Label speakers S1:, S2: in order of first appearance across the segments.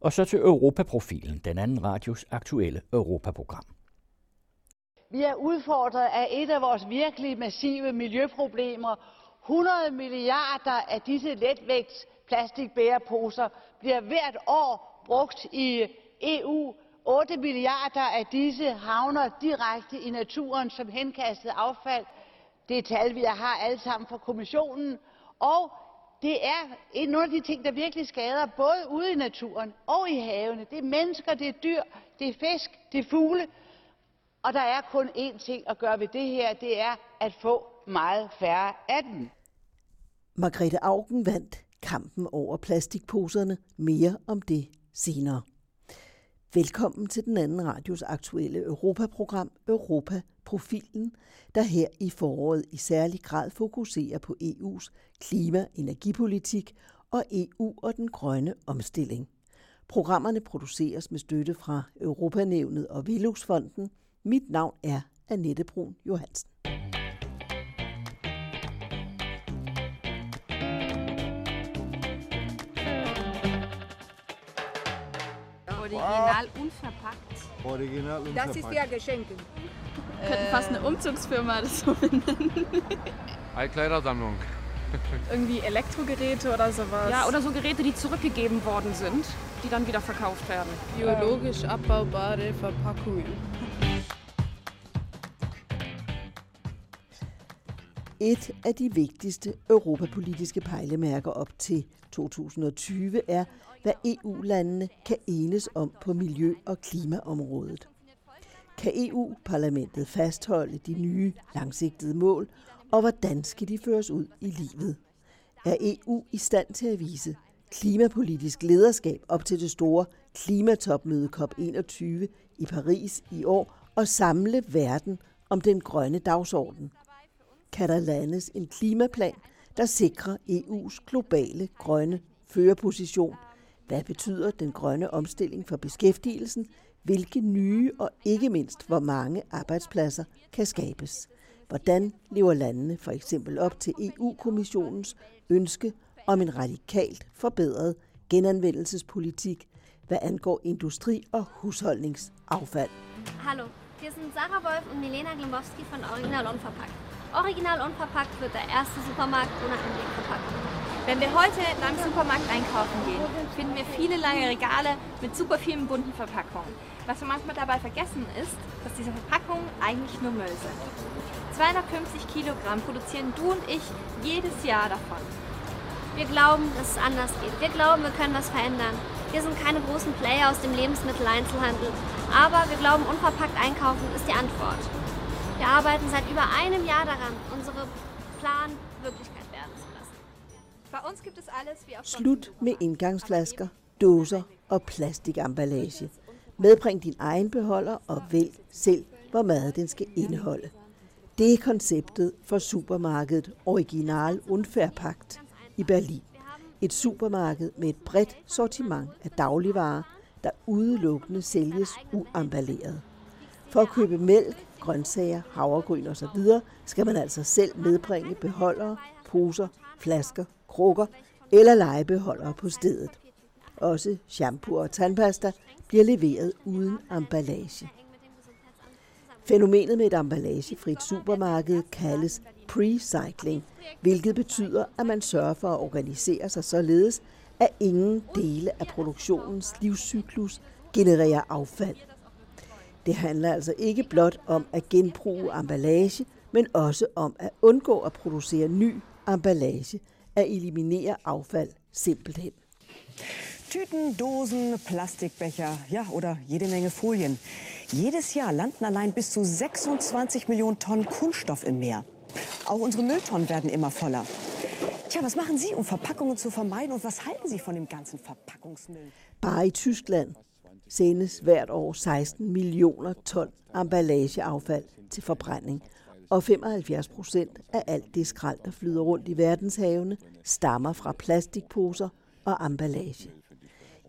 S1: Og så til Europaprofilen, den anden radios aktuelle Europaprogram.
S2: Vi er udfordret af et af vores virkelig massive miljøproblemer. 100 milliarder af disse letvægts plastikbæreposer bliver hvert år brugt i EU. 8 milliarder af disse havner direkte i naturen som henkastet affald. Det er tal, vi har alle sammen fra kommissionen. Og det er en af de ting, der virkelig skader både ude i naturen og i havene. Det er mennesker, det er dyr, det er fisk, det er fugle. Og der er kun én ting at gøre ved det her, det er at få meget færre af dem.
S3: Margrethe Augen vandt kampen over plastikposerne. Mere om det senere. Velkommen til den anden radios aktuelle Europaprogram Europa Profilen, der her i foråret i særlig grad fokuserer på EU's klima- energipolitik og EU og den grønne omstilling. Programmerne produceres med støtte fra Europanævnet og Veluxfonden. Mit navn er Annette Brun Johansen.
S4: Original unverpackt.
S5: Original
S6: Das ist ja Geschenke.
S4: Wir könnten fast eine Umzugsfirma oder so benennen.
S7: Altkleidersammlung.
S8: Irgendwie Elektrogeräte oder sowas.
S9: Ja, oder so Geräte, die zurückgegeben worden sind, die dann wieder verkauft werden.
S10: Biologisch abbaubare Verpackungen.
S3: Et af de vigtigste europapolitiske pejlemærker op til 2020 er, hvad EU-landene kan enes om på miljø- og klimaområdet. Kan EU-parlamentet fastholde de nye langsigtede mål, og hvordan skal de føres ud i livet? Er EU i stand til at vise klimapolitisk lederskab op til det store klimatopmøde COP21 i Paris i år og samle verden om den grønne dagsorden? Kan der landes en klimaplan, der sikrer EU's globale grønne førerposition – hvad betyder den grønne omstilling for beskæftigelsen? Hvilke nye og ikke mindst hvor mange arbejdspladser kan skabes? Hvordan lever landene for eksempel op til EU-kommissionens ønske om en radikalt forbedret genanvendelsespolitik, hvad angår industri- og husholdningsaffald?
S11: Hallo, wir sind Sarah Wolf und Milena Glimbowski von Original Unverpackt. Original Unverpackt wird der erste Supermarkt ohne Einwegverpackung.
S12: Wenn wir heute in einem Supermarkt einkaufen gehen, finden wir viele lange Regale mit super vielen bunten Verpackungen. Was wir manchmal dabei vergessen ist, dass diese Verpackungen eigentlich nur Müll sind. 250 Kilogramm produzieren du und ich jedes Jahr davon.
S11: Wir glauben, dass es anders geht. Wir glauben, wir können was verändern. Wir sind keine großen Player aus dem Lebensmitteleinzelhandel, aber wir glauben, unverpackt einkaufen ist die Antwort. Wir arbeiten seit über einem Jahr daran, unsere Plan Wirklichkeit
S3: Slut med indgangsflasker, dåser og plastikemballage. Medbring din egen beholder og vælg selv, hvor meget den skal indeholde. Det er konceptet for supermarkedet Original Unverpackt i Berlin. Et supermarked med et bredt sortiment af dagligvarer, der udelukkende sælges uemballeret. For at købe mælk, grøntsager, havregryn osv. skal man altså selv medbringe beholdere, poser, flasker, krukker eller legebeholdere på stedet. Også shampoo og tandpasta bliver leveret uden emballage. Fænomenet med et emballagefrit supermarked kaldes precycling, hvilket betyder, at man sørger for at organisere sig således, at ingen dele af produktionens livscyklus genererer affald. Det handler altså ikke blot om at genbruge emballage, men også om at undgå at producere ny emballage, at eliminere affald simpelthen.
S13: Tüten, Dosen, Plastikbecher, ja, oder jede Menge Folien. Jedes Jahr landen allein bis zu 26 Millionen Tonnen Kunststoff im Meer. Auch unsere Mülltonnen werden immer voller. Tja, was machen Sie, um Verpackungen zu vermeiden und was halten Sie von dem ganzen Verpackungsmüll?
S3: Bare i Tyskland sendes hvert år 16 millioner ton emballageaffald til forbrænding, og 75 procent af alt det skrald, der flyder rundt i verdenshavene, stammer fra plastikposer og emballage.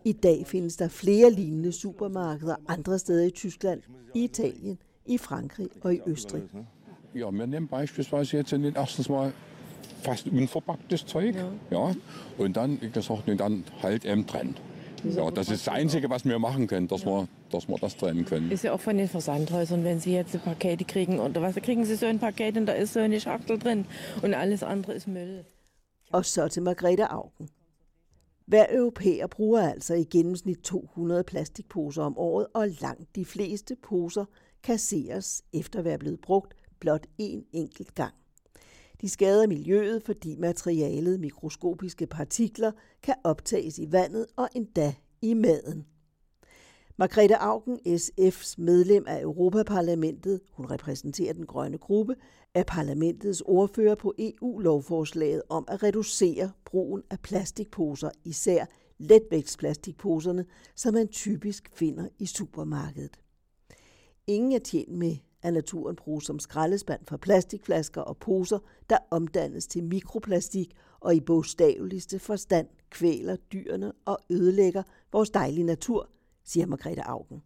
S3: I dag findes der flere lignende supermarkeder andre steder i Tyskland, i Italien, i Frankrig og i Østrig.
S14: Ja, wir nehmen beispielsweise jetzt in den erstens mal fast unverpacktes Zeug, ja, und dann, gesagt, und dann halt eben dran. Ja, das ist das Einzige, was wir machen können, dass, wir, dass wir das trennen können.
S5: Ist ja auch von den Versandhäusern, wenn sie jetzt Pakete kriegen oder was, kriegen sie so ein Paket und da ist so eine Schachtel drin und alles andere ist Müll.
S3: Og så til Margrethe Augen. Hver europæer bruger altså i gennemsnit 200 plastikposer om året, og langt de fleste poser kasseres efter at være blevet brugt blot én enkelt gang. De skader miljøet, fordi materialet mikroskopiske partikler kan optages i vandet og endda i maden. Margrethe Augen, SF's medlem af Europaparlamentet, hun repræsenterer den grønne gruppe, er parlamentets ordfører på EU-lovforslaget om at reducere brugen af plastikposer, især letvægtsplastikposerne, som man typisk finder i supermarkedet. Ingen er tjent med, at naturen bruges som skraldespand for plastikflasker og poser, der omdannes til mikroplastik og i bogstaveligste forstand kvæler dyrene og ødelægger vores dejlige natur, siger Margrethe Augen.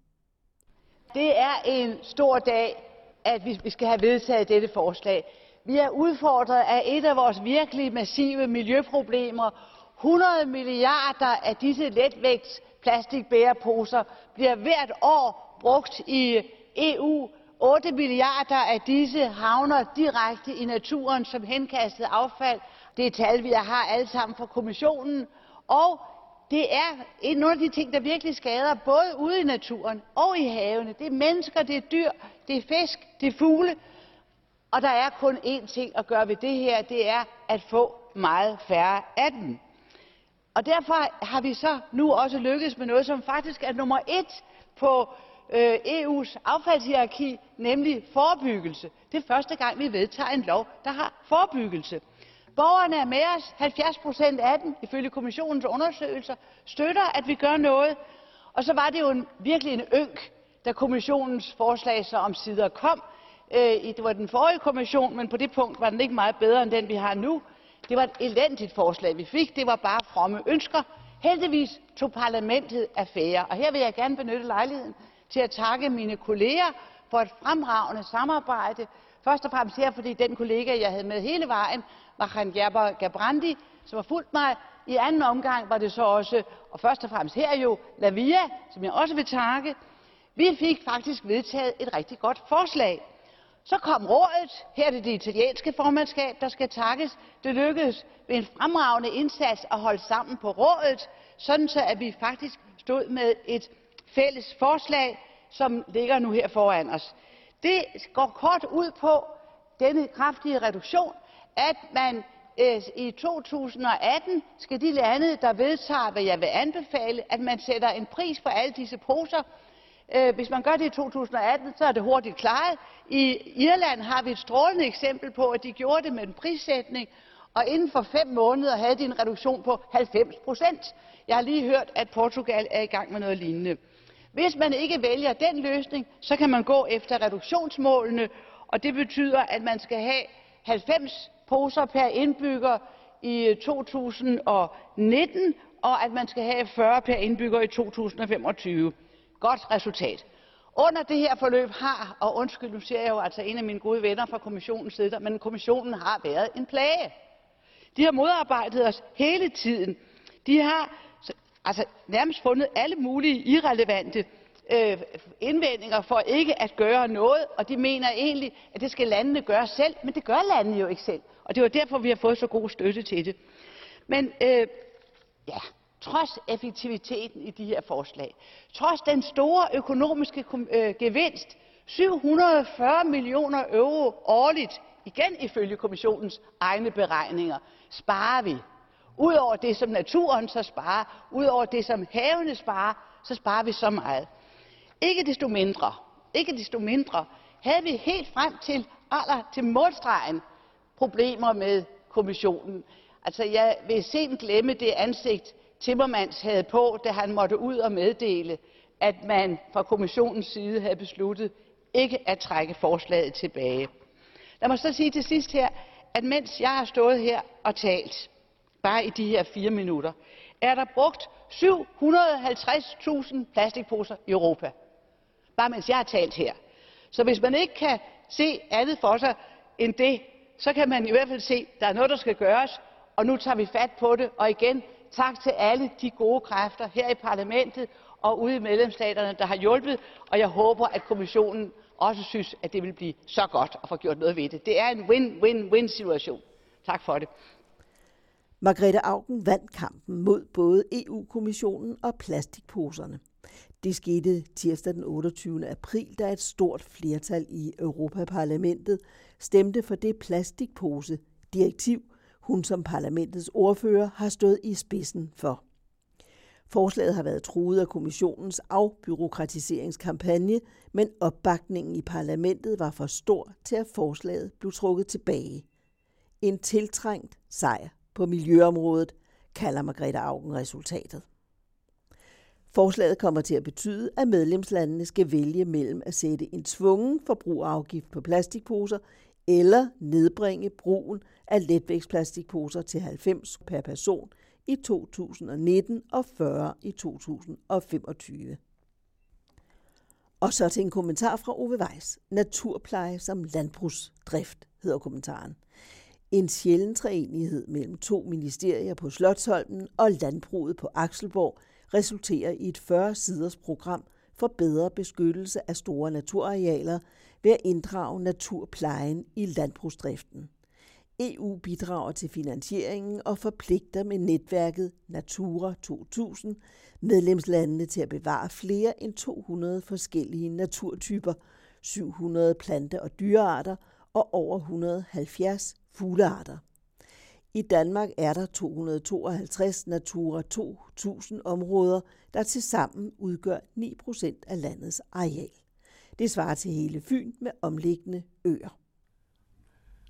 S2: Det er en stor dag, at vi skal have vedtaget dette forslag. Vi er udfordret af et af vores virkelig massive miljøproblemer. 100 milliarder af disse letvægts plastikbæreposer bliver hvert år brugt i EU. 8 milliarder af disse havner direkte i naturen som henkastet affald. Det er tal, vi har alle sammen fra kommissionen. Og det er nogle af de ting, der virkelig skader, både ude i naturen og i havene. Det er mennesker, det er dyr, det er fisk, det er fugle. Og der er kun én ting at gøre ved det her, det er at få meget færre af dem. Og derfor har vi så nu også lykkedes med noget, som faktisk er nummer et på øh, EU's affaldshierarki, nemlig forebyggelse. Det er første gang, vi vedtager en lov, der har forebyggelse. Borgerne er med os. 70 procent af dem, ifølge kommissionens undersøgelser, støtter, at vi gør noget. Og så var det jo en, virkelig en ynk, da kommissionens forslag så om sider kom. Øh, det var den forrige kommission, men på det punkt var den ikke meget bedre end den, vi har nu. Det var et elendigt forslag, vi fik. Det var bare fromme ønsker. Heldigvis tog parlamentet affære. Og her vil jeg gerne benytte lejligheden til at takke mine kolleger for et fremragende samarbejde. Først og fremmest her, fordi den kollega, jeg havde med hele vejen, var Gerber Gabrandi, som har fulgt mig. I anden omgang var det så også, og først og fremmest her jo, Lavia, som jeg også vil takke. Vi fik faktisk vedtaget et rigtig godt forslag. Så kom rådet. Her er det det italienske formandskab, der skal takkes. Det lykkedes ved en fremragende indsats at holde sammen på rådet, sådan så at vi faktisk stod med et fælles forslag, som ligger nu her foran os. Det går kort ud på denne kraftige reduktion, at man øh, i 2018 skal de lande, der vedtager, hvad jeg vil anbefale, at man sætter en pris på alle disse poser. Øh, hvis man gør det i 2018, så er det hurtigt klaret. I Irland har vi et strålende eksempel på, at de gjorde det med en prissætning, og inden for fem måneder havde de en reduktion på 90 procent. Jeg har lige hørt, at Portugal er i gang med noget lignende. Hvis man ikke vælger den løsning, så kan man gå efter reduktionsmålene, og det betyder, at man skal have 90 poser per indbygger i øh, 2019, og at man skal have 40 per indbygger i 2025. Godt resultat. Under det her forløb har, og undskyld, nu ser jeg jo altså en af mine gode venner fra kommissionen sidder, men kommissionen har været en plage. De har modarbejdet os hele tiden. De har altså nærmest fundet alle mulige irrelevante øh, indvendinger for ikke at gøre noget, og de mener egentlig, at det skal landene gøre selv, men det gør landene jo ikke selv. Og det var derfor, vi har fået så god støtte til det. Men øh, ja, trods effektiviteten i de her forslag, trods den store økonomiske øh, gevinst, 740 millioner euro årligt, igen ifølge kommissionens egne beregninger, sparer vi. Udover det, som naturen så sparer, udover det, som havene sparer, så sparer vi så meget. Ikke desto mindre, ikke desto mindre havde vi helt frem til, aller, til målstregen problemer med kommissionen. Altså, jeg vil sent glemme det ansigt, Timmermans havde på, da han måtte ud og meddele, at man fra kommissionens side havde besluttet ikke at trække forslaget tilbage. Lad mig så sige til sidst her, at mens jeg har stået her og talt, bare i de her fire minutter, er der brugt 750.000 plastikposer i Europa. Bare mens jeg har talt her. Så hvis man ikke kan se andet for sig end det, så kan man i hvert fald se, at der er noget, der skal gøres, og nu tager vi fat på det, og igen Tak til alle de gode kræfter her i parlamentet og ude i medlemsstaterne, der har hjulpet, og jeg håber, at kommissionen også synes, at det vil blive så godt at få gjort noget ved det. Det er en win-win-win situation. Tak for det.
S3: Margrethe Augen vandt kampen mod både EU-kommissionen og plastikposerne. Det skete tirsdag den 28. april, da et stort flertal i Europaparlamentet stemte for det plastikpose-direktiv, hun som parlamentets ordfører har stået i spidsen for. Forslaget har været truet af kommissionens afbyråkratiseringskampagne, men opbakningen i parlamentet var for stor til, at forslaget blev trukket tilbage. En tiltrængt sejr på miljøområdet, kalder Margrethe Augen resultatet. Forslaget kommer til at betyde, at medlemslandene skal vælge mellem at sætte en tvungen forbrugerafgift på plastikposer eller nedbringe brugen af letvægtsplastikposer til 90 per person i 2019 og 40 i 2025. Og så til en kommentar fra Ove Weiss. Naturpleje som landbrugsdrift hedder kommentaren. En sjælden træenighed mellem to ministerier på Slottsholmen og landbruget på Akselborg resulterer i et 40-siders program for bedre beskyttelse af store naturarealer ved at inddrage naturplejen i landbrugsdriften. EU bidrager til finansieringen og forpligter med netværket Natura 2000 medlemslandene til at bevare flere end 200 forskellige naturtyper, 700 plante- og dyrearter og over 170 fuglearter. I Danmark er der 252 Natura 2000 områder, der tilsammen udgør 9 procent af landets areal. Det svarer til hele Fyn med omliggende øer.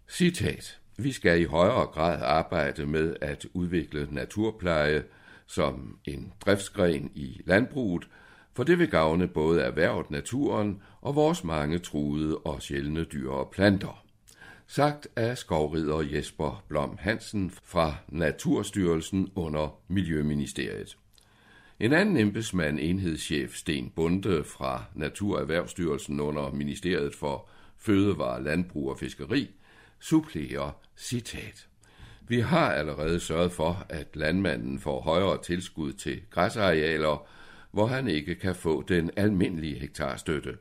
S6: Citat. Vi skal i højere grad arbejde med at udvikle naturpleje som en driftsgren i landbruget, for det vil gavne både erhvervet naturen og vores mange truede og sjældne dyr og planter. Sagt af skovrider Jesper Blom Hansen fra Naturstyrelsen under Miljøministeriet. En anden embedsmand, enhedschef Sten Bunde fra Naturerhvervsstyrelsen under Ministeriet for Fødevare, Landbrug og Fiskeri, supplerer citat. Vi har allerede sørget for, at landmanden får højere tilskud til græsarealer, hvor han ikke kan få den almindelige hektarstøtte.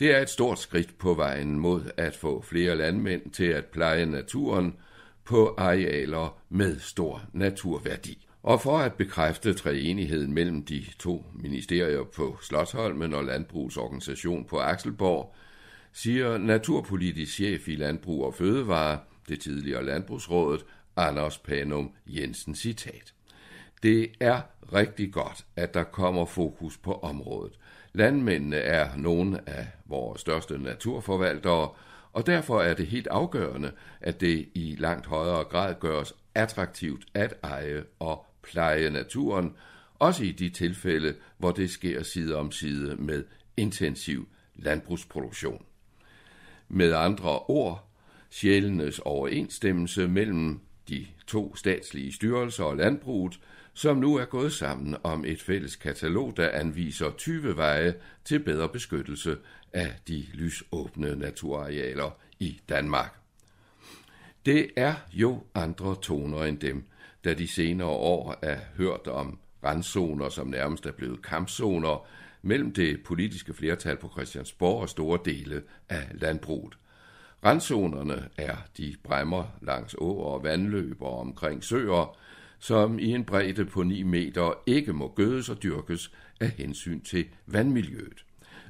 S6: Det er et stort skridt på vejen mod at få flere landmænd til at pleje naturen på arealer med stor naturværdi. Og for at bekræfte træenigheden mellem de to ministerier på Slotholmen og Landbrugsorganisation på Akselborg, siger naturpolitisk chef i Landbrug og Fødevare, det tidligere Landbrugsrådet, Anders Panum Jensen citat. Det er rigtig godt, at der kommer fokus på området. Landmændene er nogle af vores største naturforvaltere, og derfor er det helt afgørende, at det i langt højere grad gøres attraktivt at eje og pleje naturen, også i de tilfælde, hvor det sker side om side med intensiv landbrugsproduktion. Med andre ord, sjælenes overensstemmelse mellem de to statslige styrelser og landbruget, som nu er gået sammen om et fælles katalog, der anviser 20 veje til bedre beskyttelse af de lysåbne naturarealer i Danmark. Det er jo andre toner end dem, da de senere år er hørt om randzoner, som nærmest er blevet kampzoner mellem det politiske flertal på Christiansborg og store dele af landbruget. Randzonerne er de bremmer langs åer og vandløb og omkring søer, som i en bredde på 9 meter ikke må gødes og dyrkes af hensyn til vandmiljøet.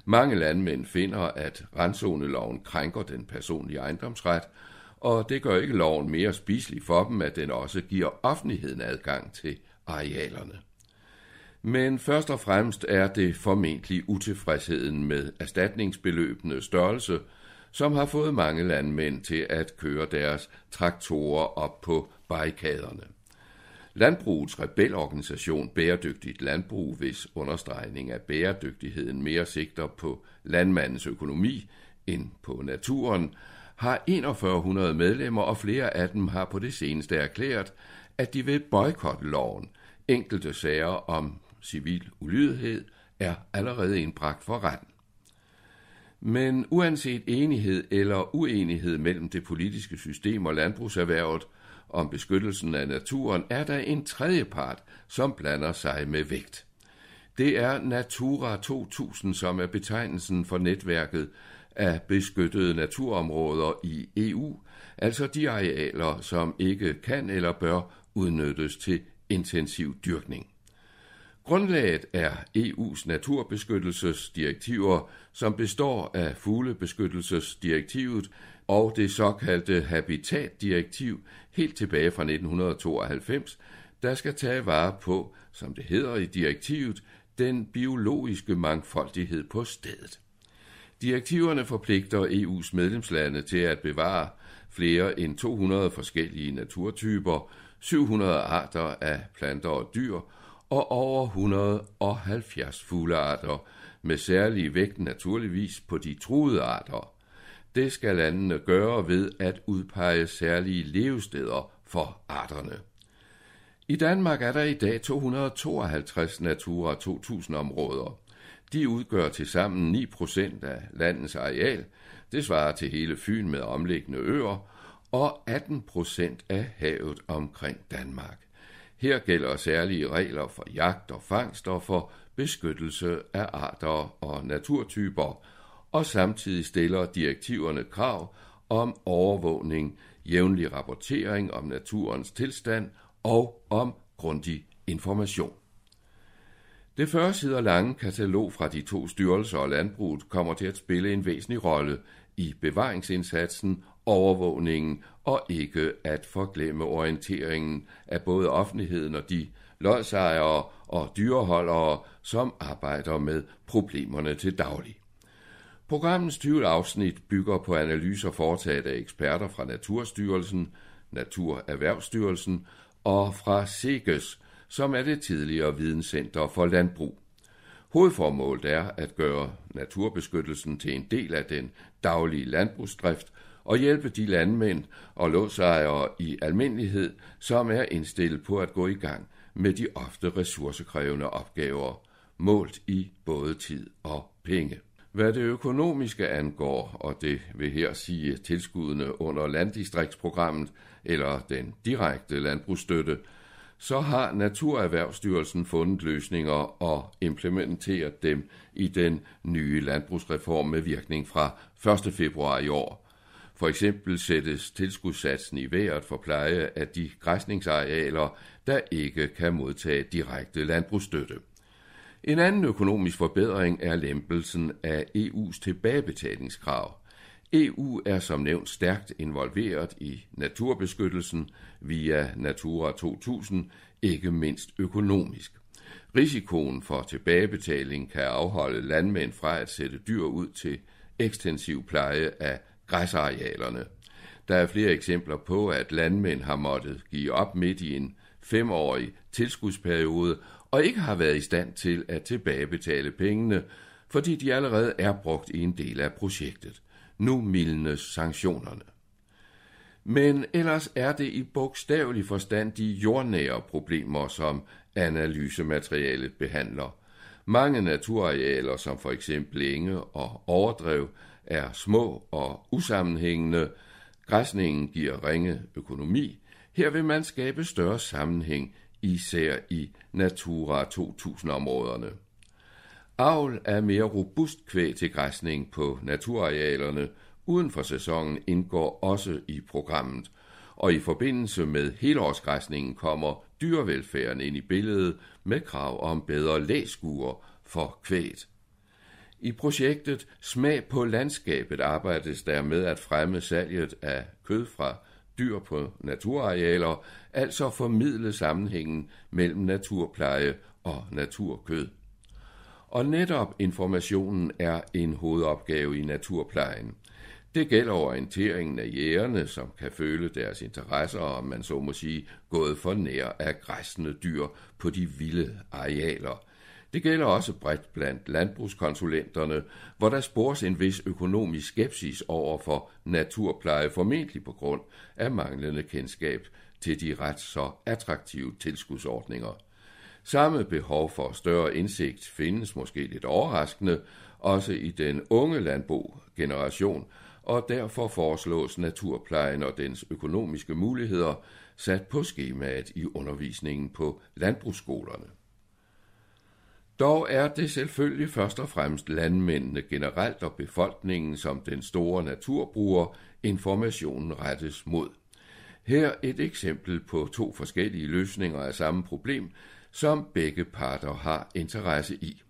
S6: Mange landmænd finder, at randzoneloven krænker den personlige ejendomsret, og det gør ikke loven mere spiselig for dem, at den også giver offentligheden adgang til arealerne. Men først og fremmest er det formentlig utilfredsheden med erstatningsbeløbende størrelse, som har fået mange landmænd til at køre deres traktorer op på barrikaderne. Landbrugets rebelorganisation Bæredygtigt Landbrug, hvis understregning af bæredygtigheden mere sigter på landmandens økonomi end på naturen, har 4100 medlemmer, og flere af dem har på det seneste erklæret, at de vil boykotte loven. Enkelte sager om civil ulydighed er allerede indbragt for retten. Men uanset enighed eller uenighed mellem det politiske system og landbrugserhvervet, om beskyttelsen af naturen, er der en tredje part, som blander sig med vægt. Det er Natura 2000, som er betegnelsen for netværket af beskyttede naturområder i EU, altså de arealer, som ikke kan eller bør udnyttes til intensiv dyrkning. Grundlaget er EU's naturbeskyttelsesdirektiver, som består af fuglebeskyttelsesdirektivet og det såkaldte Habitatdirektiv helt tilbage fra 1992, der skal tage vare på, som det hedder i direktivet, den biologiske mangfoldighed på stedet. Direktiverne forpligter EU's medlemslande til at bevare flere end 200 forskellige naturtyper, 700 arter af planter og dyr og over 170 fuglearter, med særlig vægt naturligvis på de truede arter. Det skal landene gøre ved at udpege særlige levesteder for arterne. I Danmark er der i dag 252 Natura 2000 områder. De udgør til sammen 9 procent af landets areal. Det svarer til hele Fyn med omliggende øer og 18 procent af havet omkring Danmark. Her gælder særlige regler for jagt og fangst og for beskyttelse af arter og naturtyper, og samtidig stiller direktiverne krav om overvågning, jævnlig rapportering om naturens tilstand og om grundig information. Det 40 sider lange katalog fra de to styrelser og landbruget kommer til at spille en væsentlig rolle i bevaringsindsatsen, overvågningen og ikke at forglemme orienteringen af både offentligheden og de lodsejere og dyreholdere, som arbejder med problemerne til daglig. Programmets 20 afsnit bygger på analyser foretaget af eksperter fra Naturstyrelsen, Naturerhvervsstyrelsen og fra SEGES, som er det tidligere videnscenter for landbrug. Hovedformålet er at gøre naturbeskyttelsen til en del af den daglige landbrugsdrift og hjælpe de landmænd og låsejere i almindelighed, som er indstillet på at gå i gang med de ofte ressourcekrævende opgaver, målt i både tid og penge. Hvad det økonomiske angår, og det vil her sige tilskuddene under landdistriktsprogrammet eller den direkte landbrugsstøtte, så har Naturerhvervsstyrelsen fundet løsninger og implementeret dem i den nye landbrugsreform med virkning fra 1. februar i år. For eksempel sættes tilskudssatsen i vejret for pleje af de græsningsarealer, der ikke kan modtage direkte landbrugsstøtte. En anden økonomisk forbedring er lempelsen af EU's tilbagebetalingskrav. EU er som nævnt stærkt involveret i naturbeskyttelsen via Natura 2000, ikke mindst økonomisk. Risikoen for tilbagebetaling kan afholde landmænd fra at sætte dyr ud til ekstensiv pleje af græsarealerne. Der er flere eksempler på, at landmænd har måttet give op midt i en femårig tilskudsperiode og ikke har været i stand til at tilbagebetale pengene, fordi de allerede er brugt i en del af projektet. Nu mildnes sanktionerne. Men ellers er det i bogstavelig forstand de jordnære problemer, som analysematerialet behandler. Mange naturarealer, som for eksempel enge og overdrev, er små og usammenhængende. Græsningen giver ringe økonomi. Her vil man skabe større sammenhæng, især i Natura 2000-områderne. Avl af mere robust kvæg til græsning på naturarealerne uden for sæsonen indgår også i programmet, og i forbindelse med helårsgræsningen kommer dyrevelfærden ind i billedet med krav om bedre læskuer for kvæget. I projektet Smag på landskabet arbejdes der med at fremme salget af kød fra dyr på naturarealer, altså formidle sammenhængen mellem naturpleje og naturkød. Og netop informationen er en hovedopgave i naturplejen. Det gælder orienteringen af jægerne, som kan føle deres interesser, om man så må sige, gået for nær af græsne dyr på de vilde arealer. Det gælder også bredt blandt landbrugskonsulenterne, hvor der spores en vis økonomisk skepsis over for naturpleje, formentlig på grund af manglende kendskab til de ret så attraktive tilskudsordninger. Samme behov for større indsigt findes måske lidt overraskende også i den unge landbo-generation, og derfor foreslås naturplejen og dens økonomiske muligheder sat på skemaet i undervisningen på landbrugsskolerne. Dog er det selvfølgelig først og fremmest landmændene generelt og befolkningen som den store naturbruger, informationen rettes mod. Her et eksempel på to forskellige løsninger af samme problem, som begge parter har interesse i.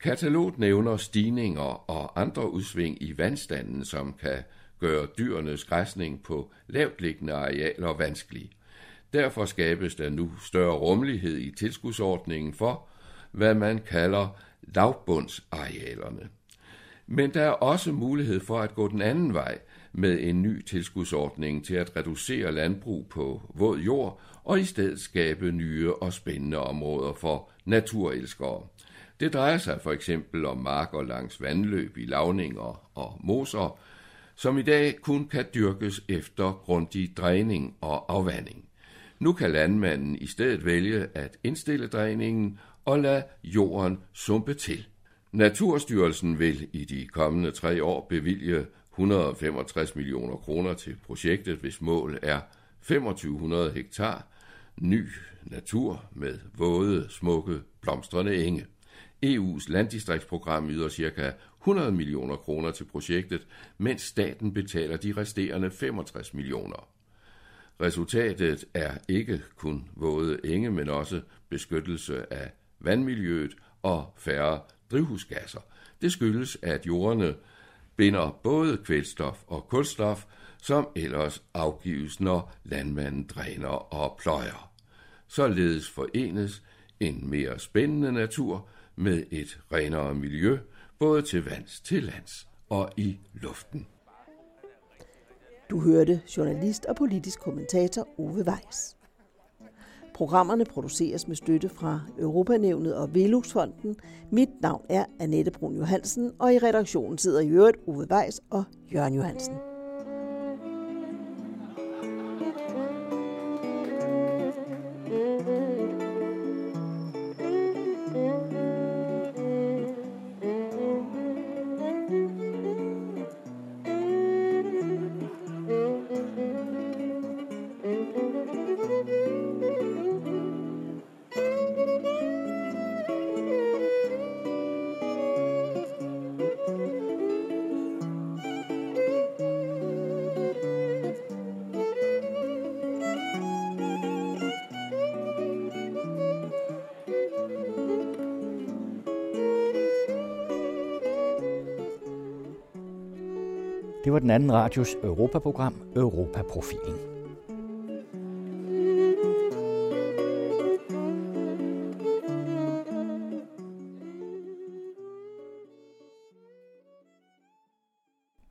S6: Kataloget nævner stigninger og andre udsving i vandstanden, som kan gøre dyrenes græsning på lavtliggende arealer vanskelig. Derfor skabes der nu større rummelighed i tilskudsordningen for, hvad man kalder lavbundsarealerne. Men der er også mulighed for at gå den anden vej med en ny tilskudsordning til at reducere landbrug på våd jord og i stedet skabe nye og spændende områder for naturelskere. Det drejer sig for eksempel om marker langs vandløb i lavninger og moser, som i dag kun kan dyrkes efter grundig dræning og afvanding. Nu kan landmanden i stedet vælge at indstille dræningen og lade jorden sumpe til. Naturstyrelsen vil i de kommende tre år bevilge 165 millioner kroner til projektet, hvis mål er 2500 hektar ny natur med våde, smukke, blomstrende enge. EU's landdistriktsprogram yder ca. 100 millioner kroner til projektet, mens staten betaler de resterende 65 millioner. Resultatet er ikke kun våde enge, men også beskyttelse af vandmiljøet og færre drivhusgasser. Det skyldes, at jordene binder både kvælstof og kulstof, som ellers afgives, når landmanden dræner og pløjer. Således forenes en mere spændende natur med et renere miljø, både til vands, til lands og i luften.
S3: Du hørte journalist og politisk kommentator Ove Weiss. Programmerne produceres med støtte fra Europanævnet og Veluxfonden. Mit navn er Annette Brun Johansen, og i redaktionen sidder i øvrigt Ove Weiss og Jørgen Johansen.
S1: Det var den anden radios Europaprogram Europaprofilen.